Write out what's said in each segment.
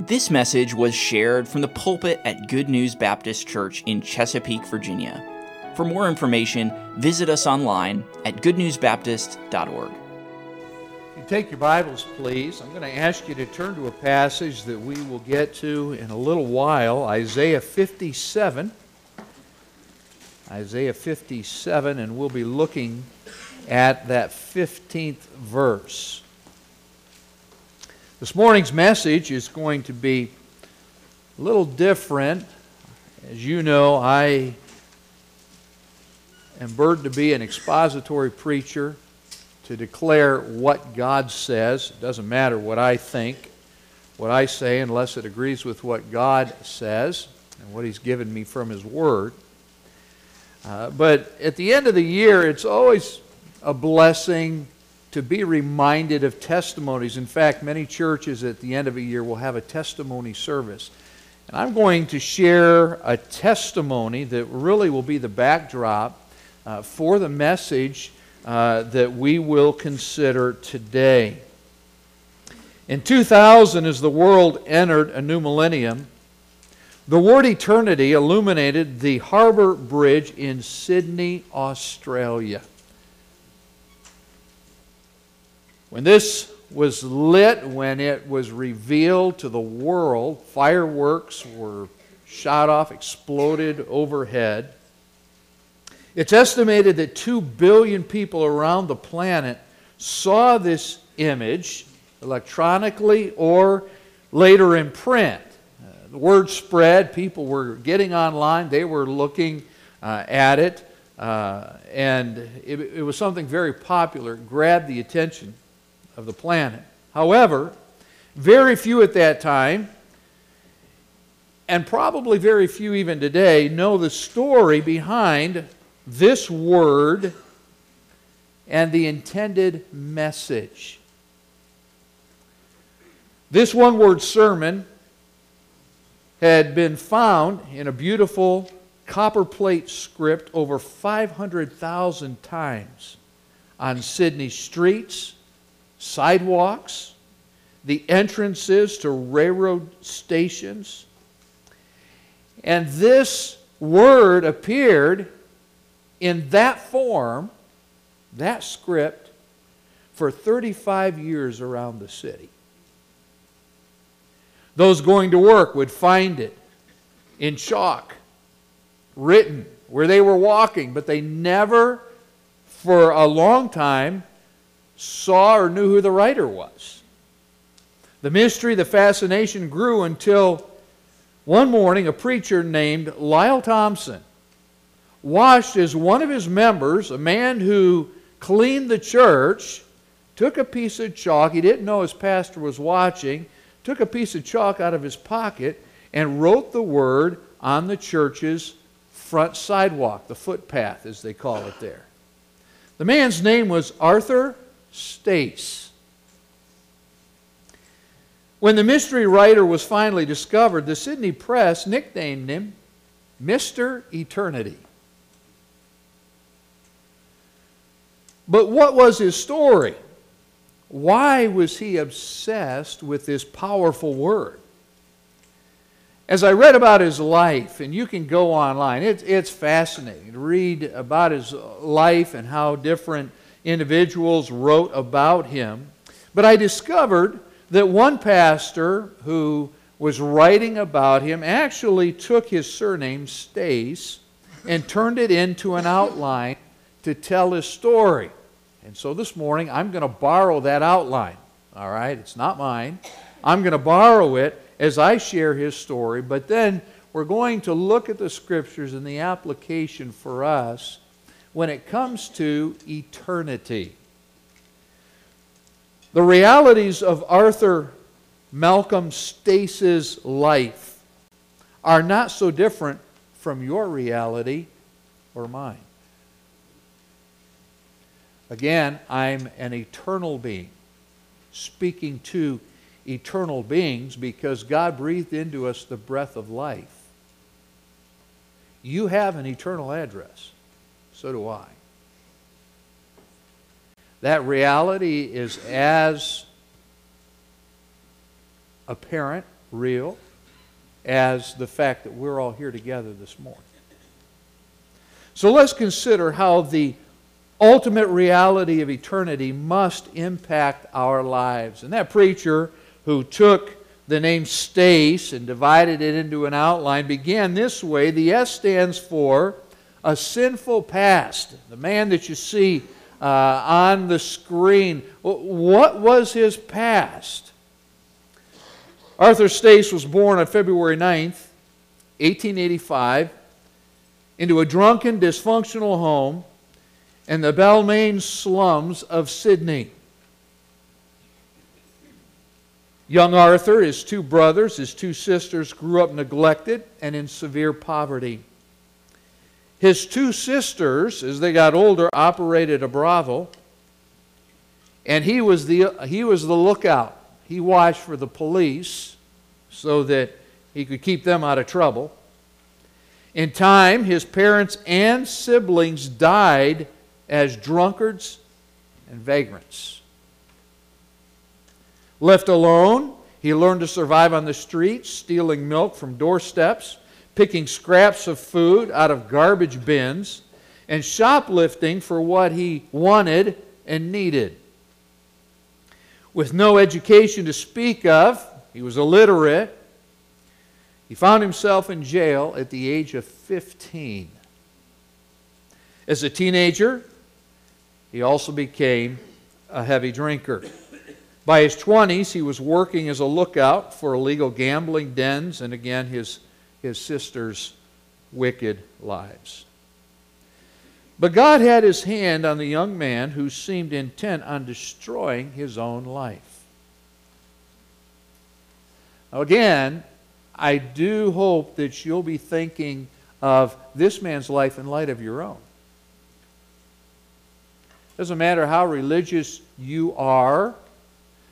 This message was shared from the pulpit at Good News Baptist Church in Chesapeake, Virginia. For more information, visit us online at goodnewsbaptist.org. You take your Bibles, please. I'm going to ask you to turn to a passage that we will get to in a little while Isaiah 57. Isaiah 57, and we'll be looking at that 15th verse. This morning's message is going to be a little different. As you know, I am burdened to be an expository preacher to declare what God says. It doesn't matter what I think, what I say, unless it agrees with what God says and what He's given me from His Word. Uh, but at the end of the year, it's always a blessing to be reminded of testimonies. In fact, many churches at the end of a year will have a testimony service. And I'm going to share a testimony that really will be the backdrop uh, for the message uh, that we will consider today. In 2000, as the world entered a new millennium, the word eternity illuminated the Harbour Bridge in Sydney, Australia. When this was lit, when it was revealed to the world, fireworks were shot off, exploded overhead. It's estimated that 2 billion people around the planet saw this image electronically or later in print. Uh, the word spread, people were getting online, they were looking uh, at it, uh, and it, it was something very popular, grabbed the attention of the planet. However, very few at that time, and probably very few even today, know the story behind this word and the intended message. This one word sermon had been found in a beautiful copperplate script over 500,000 times on Sydney streets sidewalks, the entrances to railroad stations. And this word appeared in that form, that script, for 35 years around the city. Those going to work would find it in chalk, written where they were walking, but they never, for a long time, saw or knew who the writer was. The mystery, the fascination grew until one morning a preacher named Lisle Thompson watched as one of his members, a man who cleaned the church, took a piece of chalk. He didn't know his pastor was watching, took a piece of chalk out of his pocket and wrote the word on the church's front sidewalk, the footpath as they call it there. The man's name was Arthur Stace. When the mystery writer was finally discovered, the Sydney Press nicknamed him Mr. Eternity. But what was his story? Why was he obsessed with this powerful word? As I read about his life, and you can go online, it's fascinating to read about his life and how different individuals wrote about him. But I discovered that one pastor who was writing about him actually took his surname, Stace, and turned it into an outline to tell his story. And so this morning, I'm going to borrow that outline. All right? It's not mine. I'm going to borrow it as I share his story, but then we're going to look at the scriptures and the application for us when it comes to eternity. The realities of Arthur Malcolm Stace's life are not so different from your reality or mine. Again, I'm an eternal being, speaking to eternal beings because God breathed into us the breath of life. You have an eternal address. So do I. That reality is as apparent real as the fact that we're all here together this morning. So let's consider how the ultimate reality of eternity must impact our lives. And that preacher who took the name Stace and divided it into an outline began this way. The S stands for a sinful past. The man that you see uh, on the screen, what was his past? Arthur Stace was born on February 9th, 1885, into a drunken, dysfunctional home in the Balmain slums of Sydney. Young Arthur, his two brothers, his two sisters grew up neglected and in severe poverty. His two sisters, as they got older, operated a brothel, and he was the, he was the lookout. He watched for the police so that he could keep them out of trouble. In time, his parents and siblings died as drunkards and vagrants. Left alone, he learned to survive on the streets, stealing milk from doorsteps, picking scraps of food out of garbage bins, and shoplifting for what he wanted and needed. With no education to speak of, he was illiterate. He found himself in jail at the age of 15. As a teenager, he also became a heavy drinker. By his 20s, he was working as a lookout for illegal gambling dens and again his, his sister's wicked lives. But God had his hand on the young man who seemed intent on destroying his own life. Now, again, I do hope that you'll be thinking of this man's life in light of your own. Doesn't matter how religious you are.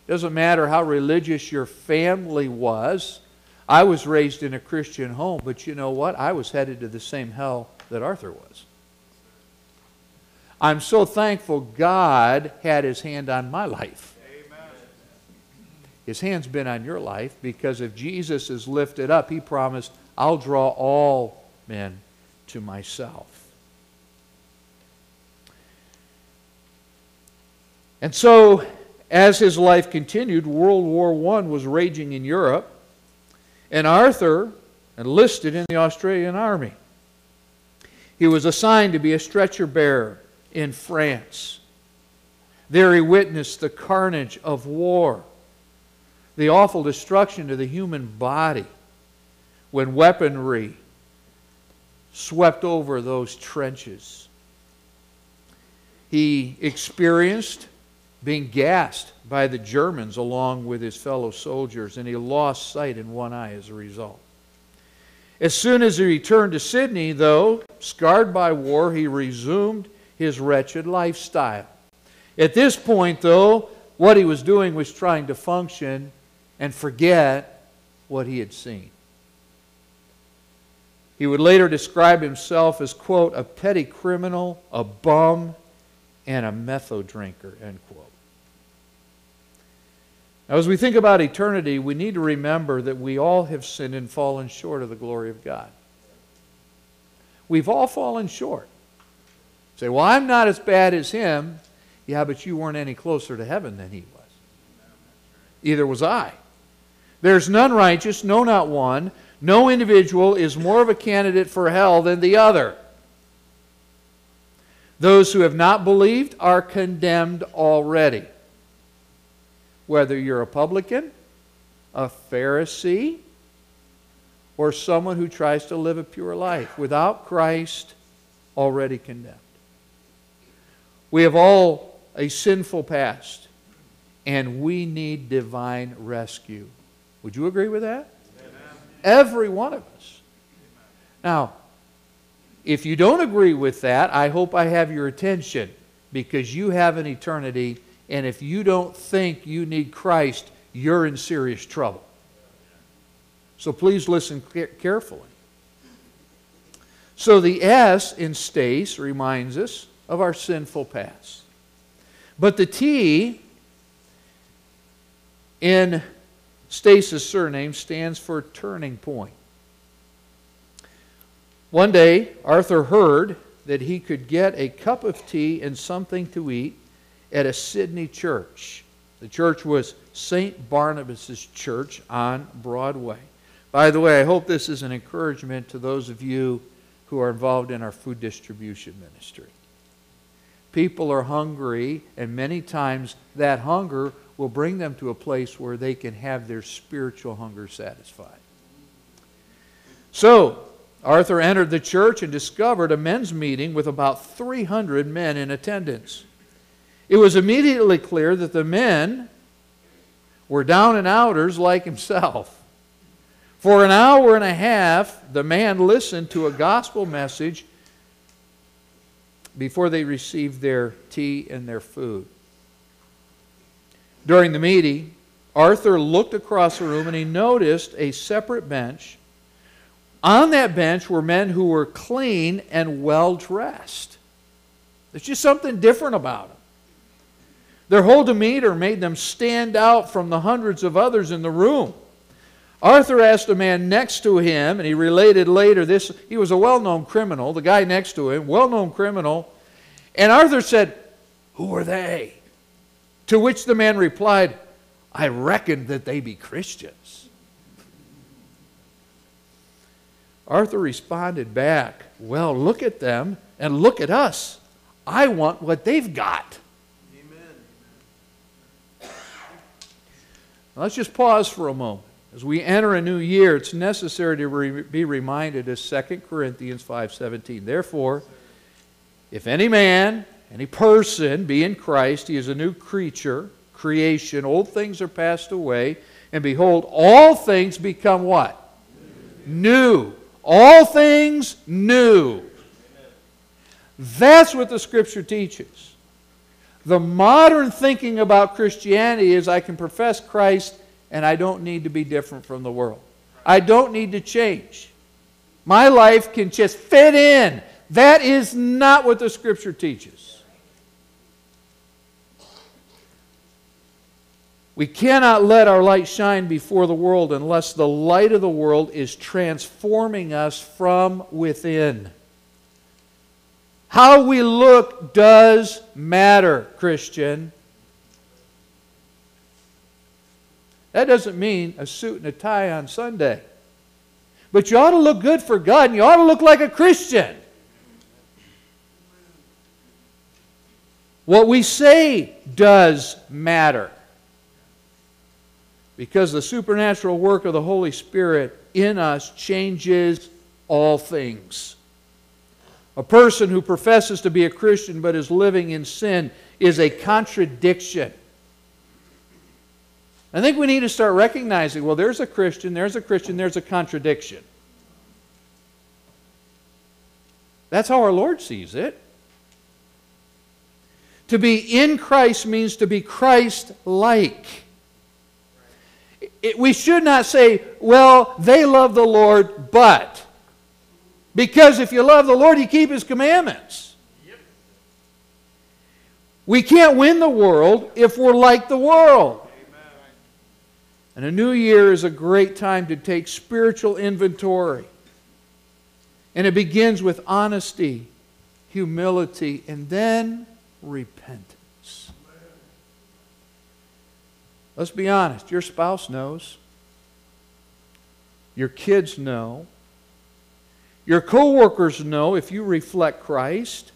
Doesn't matter how religious your family was. I was raised in a Christian home, but you know what? I was headed to the same hell that Arthur was. I'm so thankful God had his hand on my life. Amen. His hand's been on your life because if Jesus is lifted up, he promised, I'll draw all men to myself. And so, as his life continued, World War I was raging in Europe, and Arthur enlisted in the Australian Army. He was assigned to be a stretcher bearer in France. There he witnessed the carnage of war, the awful destruction to the human body when weaponry swept over those trenches. He experienced being gassed by the Germans along with his fellow soldiers, and he lost sight in one eye as a result. As soon as he returned to Sydney, though, scarred by war, he resumed his wretched lifestyle. At this point, though, what he was doing was trying to function and forget what he had seen. He would later describe himself as, quote, a petty criminal, a bum, and a metho drinker, end quote. Now, as we think about eternity, we need to remember that we all have sinned and fallen short of the glory of God. We've all fallen short. say, well, I'm not as bad as him. Yeah, but you weren't any closer to heaven than he was. Either was I. There's none righteous, no, not one. No individual is more of a candidate for hell than the other. Those who have not believed are condemned already whether you're a publican, a Pharisee, or someone who tries to live a pure life without Christ already condemned. We have all a sinful past, and we need divine rescue. Would you agree with that? Amen. Every one of us. Now, if you don't agree with that, I hope I have your attention because you have an eternity and if you don't think you need Christ, you're in serious trouble. So please listen carefully. So the S in Stace reminds us of our sinful past. But the T in Stace's surname stands for turning point. One day, Arthur heard that he could get a cup of tea and something to eat at a Sydney church. The church was St. Barnabas' church on Broadway. By the way, I hope this is an encouragement to those of you who are involved in our food distribution ministry. People are hungry, and many times that hunger will bring them to a place where they can have their spiritual hunger satisfied. So, Arthur entered the church and discovered a men's meeting with about 300 men in attendance. It was immediately clear that the men were down and outers like himself. For an hour and a half, the man listened to a gospel message before they received their tea and their food. During the meeting, Arthur looked across the room and he noticed a separate bench. On that bench were men who were clean and well dressed. There's just something different about them. Their whole demeanor made them stand out from the hundreds of others in the room. Arthur asked a man next to him, and he related later this. He was a well known criminal, the guy next to him, well known criminal. And Arthur said, Who are they? To which the man replied, I reckoned that they be Christians. Arthur responded back, Well, look at them and look at us. I want what they've got. Let's just pause for a moment. As we enter a new year, it's necessary to re- be reminded of 2 Corinthians 5:17. Therefore, if any man any person be in Christ, he is a new creature, creation. Old things are passed away, and behold, all things become what? New. All things new. That's what the Scripture teaches. The modern thinking about Christianity is I can profess Christ and I don't need to be different from the world. I don't need to change. My life can just fit in. That is not what the Scripture teaches. We cannot let our light shine before the world unless the light of the world is transforming us from within. How we look does matter, Christian. That doesn't mean a suit and a tie on Sunday. But you ought to look good for God and you ought to look like a Christian. What we say does matter because the supernatural work of the Holy Spirit in us changes all things. A person who professes to be a Christian but is living in sin is a contradiction. I think we need to start recognizing well, there's a Christian, there's a Christian, there's a contradiction. That's how our Lord sees it. To be in Christ means to be Christ like we should not say, well, they love the Lord, but. Because if you love the Lord, you keep His commandments. Yep. We can't win the world if we're like the world. Amen. And a new year is a great time to take spiritual inventory. And it begins with honesty, humility, and then repentance. Let's be honest. Your spouse knows. Your kids know. Your coworkers know if you reflect Christ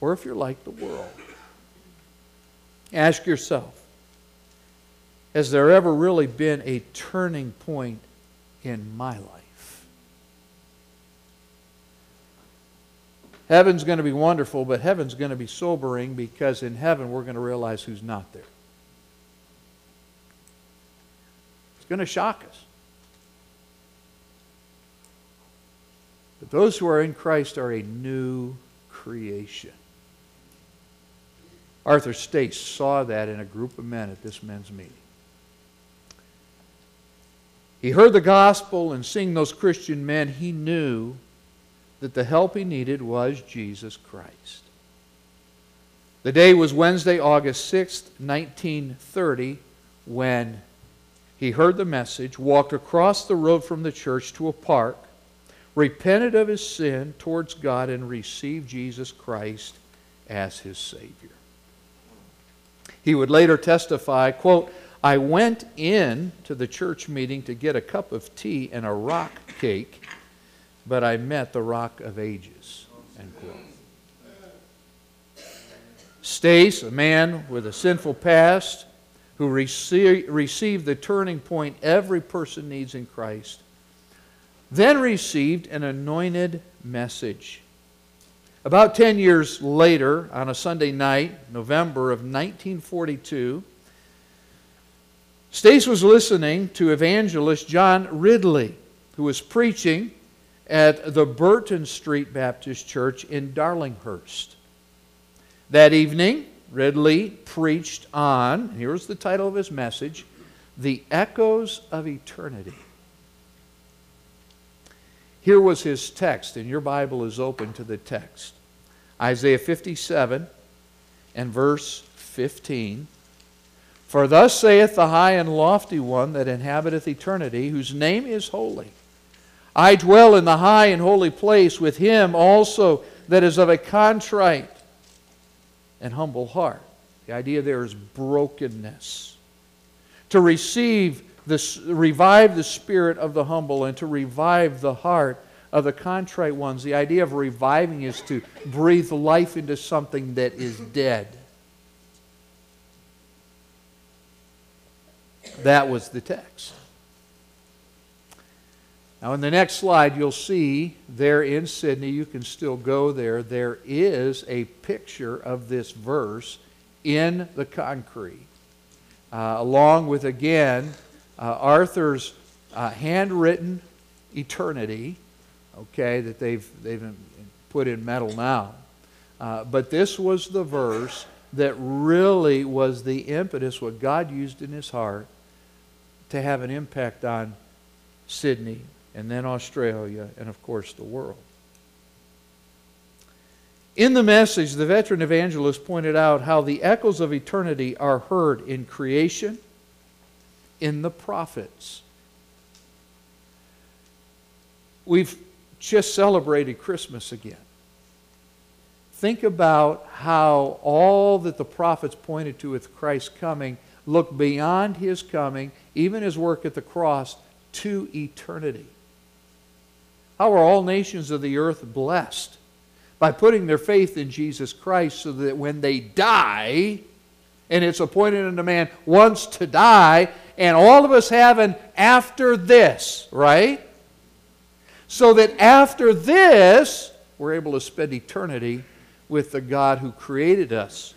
or if you're like the world. Ask yourself Has there ever really been a turning point in my life? Heaven's going to be wonderful, but heaven's going to be sobering because in heaven we're going to realize who's not there. It's going to shock us. But those who are in Christ are a new creation. Arthur Stace saw that in a group of men at this men's meeting. He heard the gospel and seeing those Christian men, he knew that the help he needed was Jesus Christ. The day was Wednesday, August 6th, 1930, when he heard the message, walked across the road from the church to a park, repented of his sin towards God, and received Jesus Christ as his Savior. He would later testify, quote, I went in to the church meeting to get a cup of tea and a rock cake, but I met the rock of ages. End quote. Stace, a man with a sinful past, who rece- received the turning point every person needs in Christ, then received an anointed message. About 10 years later, on a Sunday night, November of 1942, Stace was listening to evangelist John Ridley, who was preaching at the Burton Street Baptist Church in Darlinghurst. That evening, Ridley preached on, here's the title of his message The Echoes of Eternity. Here was his text, and your Bible is open to the text Isaiah 57 and verse 15. For thus saith the high and lofty one that inhabiteth eternity, whose name is holy. I dwell in the high and holy place with him also that is of a contrite and humble heart. The idea there is brokenness. To receive this, revive the spirit of the humble and to revive the heart of the contrite ones. The idea of reviving is to breathe life into something that is dead. That was the text. Now, in the next slide, you'll see there in Sydney, you can still go there, there is a picture of this verse in the concrete, uh, along with, again, uh, Arthur's uh, handwritten eternity, okay, that they've, they've put in metal now. Uh, but this was the verse that really was the impetus, what God used in his heart to have an impact on Sydney and then Australia, and of course the world. In the message, the veteran evangelist pointed out how the echoes of eternity are heard in creation, in the prophets. We've just celebrated Christmas again. Think about how all that the prophets pointed to with Christ's coming look beyond his coming, even his work at the cross, to eternity. How are all nations of the earth blessed? By putting their faith in Jesus Christ so that when they die, and it's appointed unto man once to die, and all of us have an after this, right? So that after this, we're able to spend eternity with the God who created us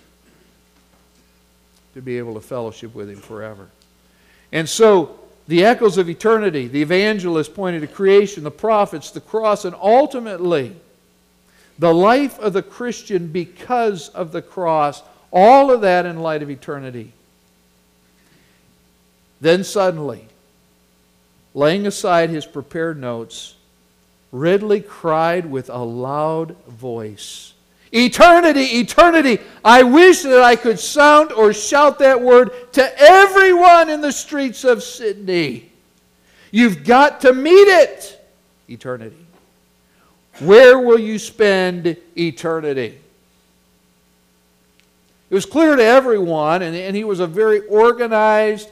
to be able to fellowship with Him forever. And so the echoes of eternity, the evangelist pointed to creation, the prophets, the cross, and ultimately the life of the Christian because of the cross. All of that in light of eternity. Then suddenly, laying aside his prepared notes, Ridley cried with a loud voice Eternity, eternity. I wish that I could sound or shout that word to everyone in the streets of Sydney. You've got to meet it. Eternity. Where will you spend eternity? It was clear to everyone, and, and he was a very organized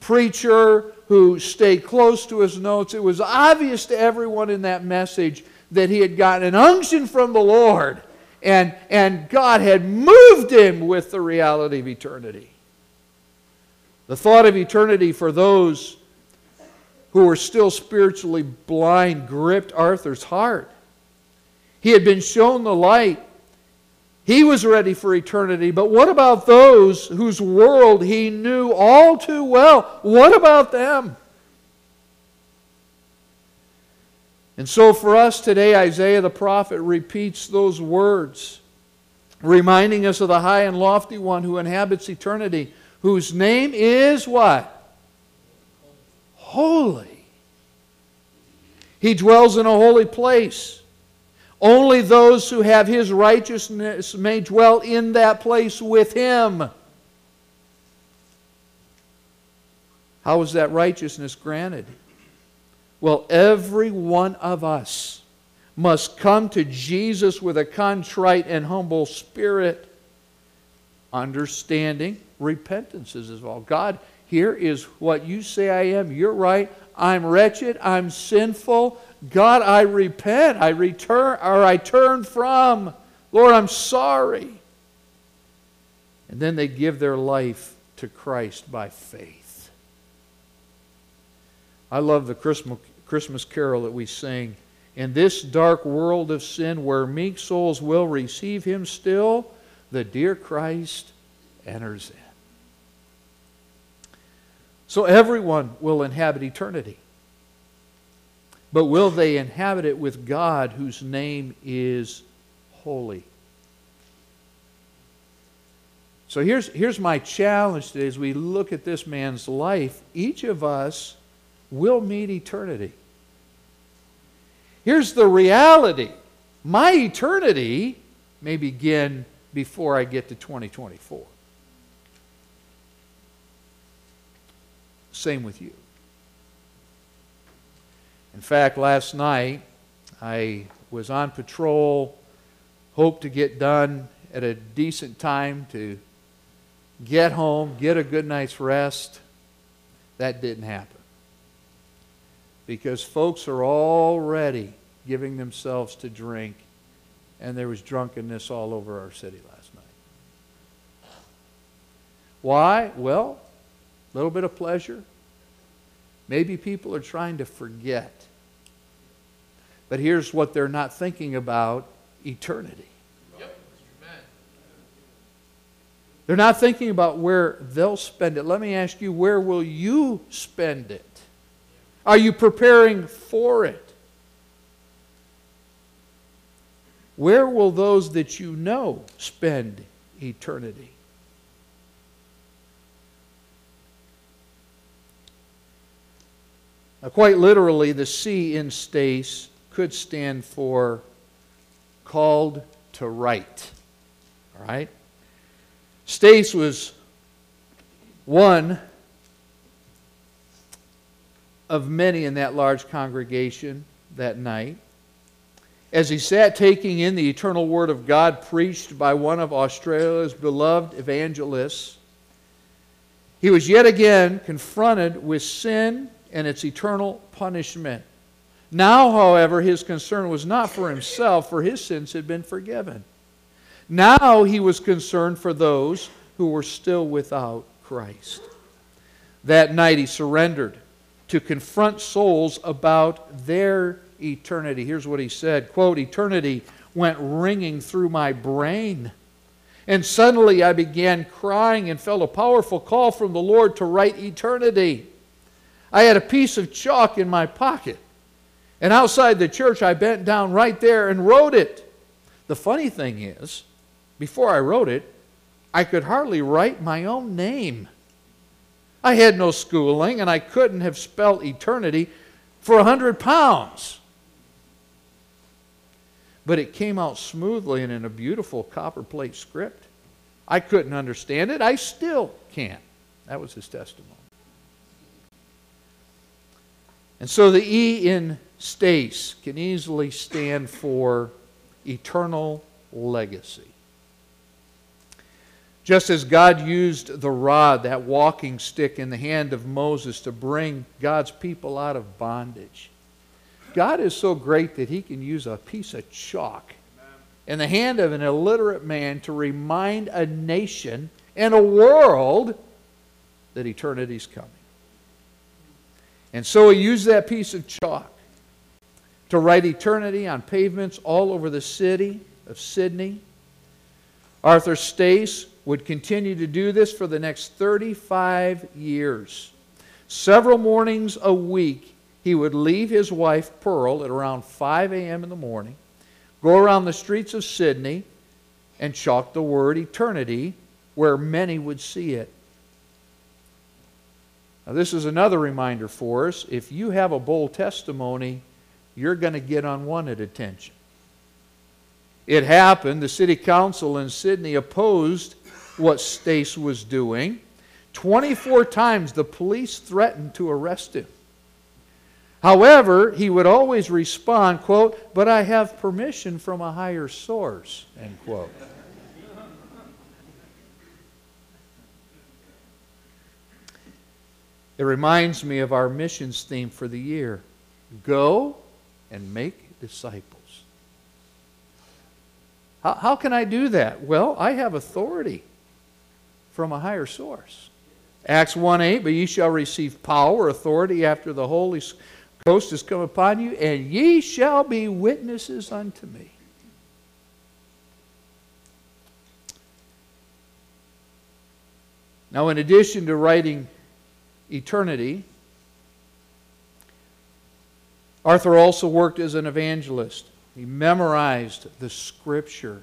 preacher who stayed close to his notes. It was obvious to everyone in that message that he had gotten an unction from the Lord and, and God had moved him with the reality of eternity. The thought of eternity for those who were still spiritually blind gripped Arthur's heart. He had been shown the light. He was ready for eternity. But what about those whose world he knew all too well? What about them? And so for us today, Isaiah the prophet repeats those words, reminding us of the high and lofty one who inhabits eternity, whose name is what? Holy. He dwells in a holy place. Only those who have his righteousness may dwell in that place with him. How was that righteousness granted? Well, every one of us must come to Jesus with a contrite and humble spirit, understanding repentance is involved. God, here is what you say I am. You're right. I'm wretched. I'm sinful. God, I repent. I return or I turn from. Lord, I'm sorry. And then they give their life to Christ by faith. I love the Christmas, carol that we sing. In this dark world of sin, where meek souls will receive him still, the dear Christ enters in. So everyone will inhabit eternity. But will they inhabit it with God whose name is holy? So here's, here's my challenge today as we look at this man's life. Each of us will meet eternity. Here's the reality my eternity may begin before I get to 2024. Same with you. In fact, last night I was on patrol, hoped to get done at a decent time to get home, get a good night's rest. That didn't happen. Because folks are already giving themselves to drink, and there was drunkenness all over our city last night. Why? Well, a little bit of pleasure. Maybe people are trying to forget. But here's what they're not thinking about eternity. They're not thinking about where they'll spend it. Let me ask you, where will you spend it? Are you preparing for it? Where will those that you know spend eternity? Now, quite literally, the C in Stace could stand for called to write. All right? Stace was one of many in that large congregation that night. As he sat taking in the eternal word of God preached by one of Australia's beloved evangelists, he was yet again confronted with sin and its eternal punishment. Now, however, his concern was not for himself, for his sins had been forgiven. Now he was concerned for those who were still without Christ. That night he surrendered to confront souls about their eternity. Here's what he said quote, Eternity went ringing through my brain. And suddenly I began crying and felt a powerful call from the Lord to write eternity. I had a piece of chalk in my pocket. And outside the church, I bent down right there and wrote it. The funny thing is, before I wrote it, I could hardly write my own name. I had no schooling, and I couldn't have spelled eternity for a hundred pounds. But it came out smoothly and in a beautiful copperplate script. I couldn't understand it. I still can't. That was his testimony. And so the E in Stace can easily stand for eternal legacy. Just as God used the rod, that walking stick in the hand of Moses, to bring God's people out of bondage, God is so great that he can use a piece of chalk in the hand of an illiterate man to remind a nation and a world that eternity's coming. And so he used that piece of chalk to write eternity on pavements all over the city of Sydney. Arthur Stace would continue to do this for the next 35 years. Several mornings a week, he would leave his wife, Pearl, at around 5 a.m. in the morning, go around the streets of Sydney, and chalk the word eternity where many would see it. Now, this is another reminder for us. If you have a bold testimony, you're going to get unwanted attention. It happened, the city council in Sydney opposed what Stace was doing, 24 times the police threatened to arrest him. However, he would always respond, quote, but I have permission from a higher source, end quote. It reminds me of our missions theme for the year Go and make disciples. How, how can I do that? Well, I have authority from a higher source. Acts 1 8, but ye shall receive power, authority after the Holy Ghost has come upon you, and ye shall be witnesses unto me. Now, in addition to writing eternity. Arthur also worked as an evangelist. He memorized the scripture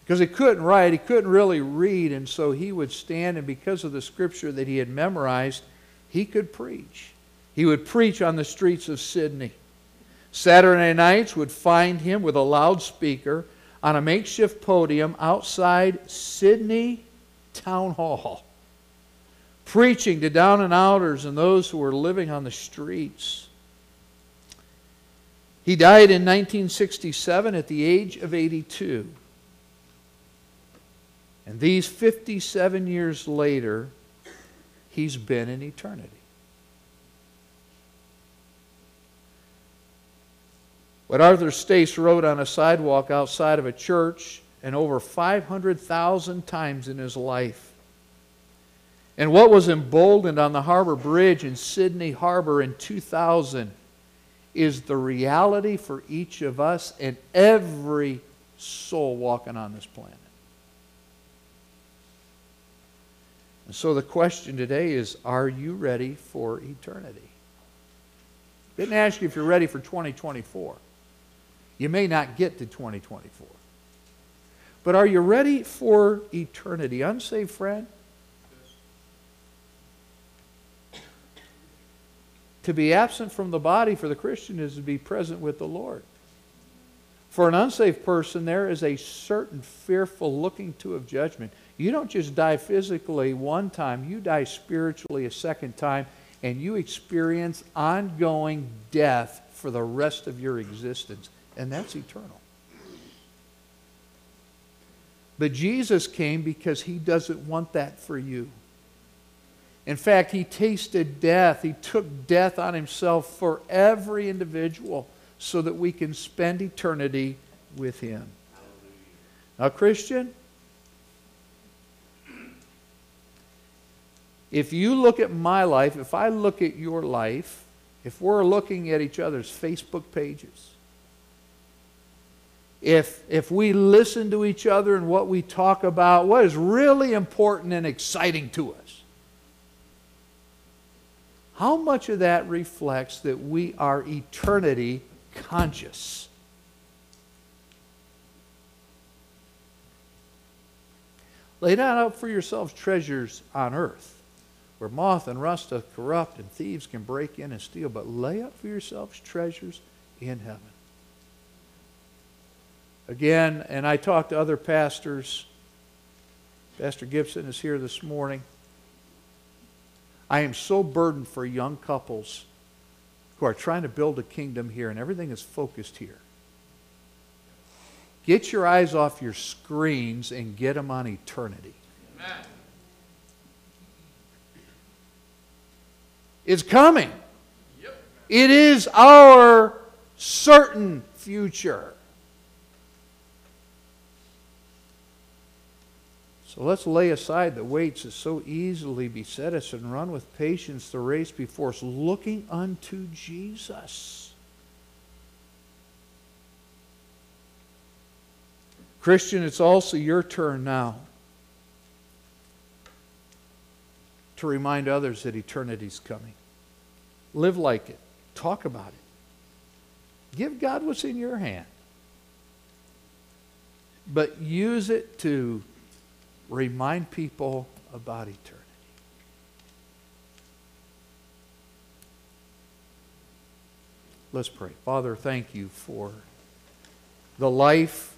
because he couldn't write, he couldn't really read, and so he would stand, and because of the scripture that he had memorized, he could preach. He would preach on the streets of Sydney. Saturday nights would find him with a loudspeaker on a makeshift podium outside Sydney Town Hall preaching to down and outers and those who were living on the streets. He died in 1967 at the age of 82. And these 57 years later, he's been in eternity. What Arthur Stace wrote on a sidewalk outside of a church and over 500,000 times in his life and what was emboldened on the Harbor Bridge in Sydney Harbor in 2000 is the reality for each of us and every soul walking on this planet. And so the question today is are you ready for eternity? Didn't ask you if you're ready for 2024. You may not get to 2024. But are you ready for eternity? Unsaved friend? To be absent from the body for the Christian is to be present with the Lord. For an unsaved person, there is a certain fearful looking to of judgment. You don't just die physically one time, you die spiritually a second time, and you experience ongoing death for the rest of your existence. And that's eternal. But Jesus came because he doesn't want that for you. In fact, he tasted death. He took death on himself for every individual so that we can spend eternity with him. Now, Christian, if you look at my life, if I look at your life, if we're looking at each other's Facebook pages, if, if we listen to each other and what we talk about, what is really important and exciting to us, how much of that reflects that we are eternity conscious? Lay not up for yourselves treasures on earth, where moth and rust doth corrupt, and thieves can break in and steal, but lay up for yourselves treasures in heaven. Again, and I talked to other pastors. Pastor Gibson is here this morning. I am so burdened for young couples who are trying to build a kingdom here and everything is focused here. Get your eyes off your screens and get them on eternity. Amen. It's coming. Yep. It is our certain future. So let's lay aside the weights that so easily beset us and run with patience the race before us, looking unto Jesus. Christian, it's also your turn now to remind others that eternity's coming. Live like it. Talk about it. Give God what's in your hand. But use it to remind people about eternity. Let's pray. Father, thank you for the life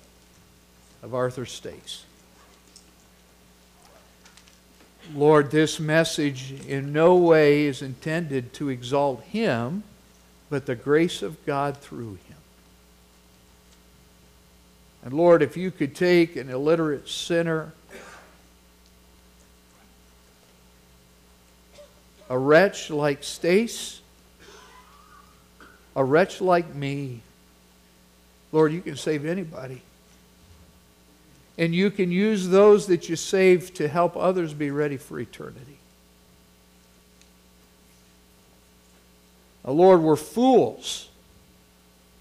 of Arthur Stace. Lord, this message in no way is intended to exalt him, but the grace of God through him. And Lord, if you could take an illiterate sinner, a wretch like Stace, a wretch like me, Lord, you can save anybody. And you can use those that you save to help others be ready for eternity. Now, Lord, we're fools.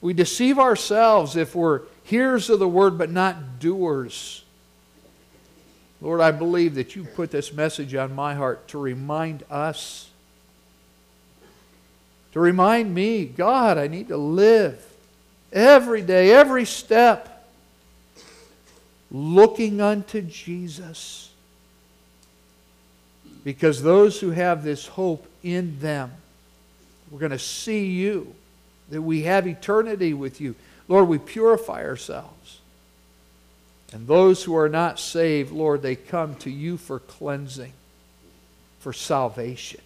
We deceive ourselves if we're hearers of the word but not doers. Lord, I believe that you put this message on my heart to remind us, to remind me, God, I need to live every day, every step, looking unto Jesus. Because those who have this hope in them, we're going to see you, that we have eternity with you. Lord, we purify ourselves. And those who are not saved, Lord, they come to you for cleansing, for salvation.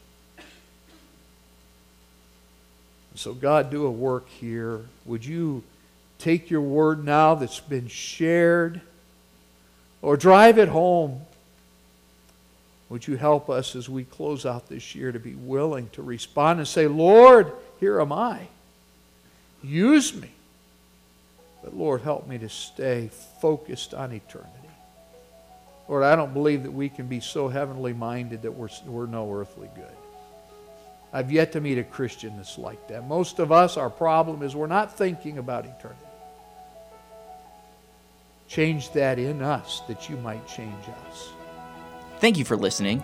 So, God, do a work here. Would you take your word now that's been shared or drive it home? Would you help us as we close out this year to be willing to respond and say, Lord, here am I. Use me. But Lord, help me to stay focused on eternity. Lord, I don't believe that we can be so heavenly minded that we're, we're no earthly good. I've yet to meet a Christian that's like that. Most of us, our problem is we're not thinking about eternity. Change that in us that you might change us. Thank you for listening.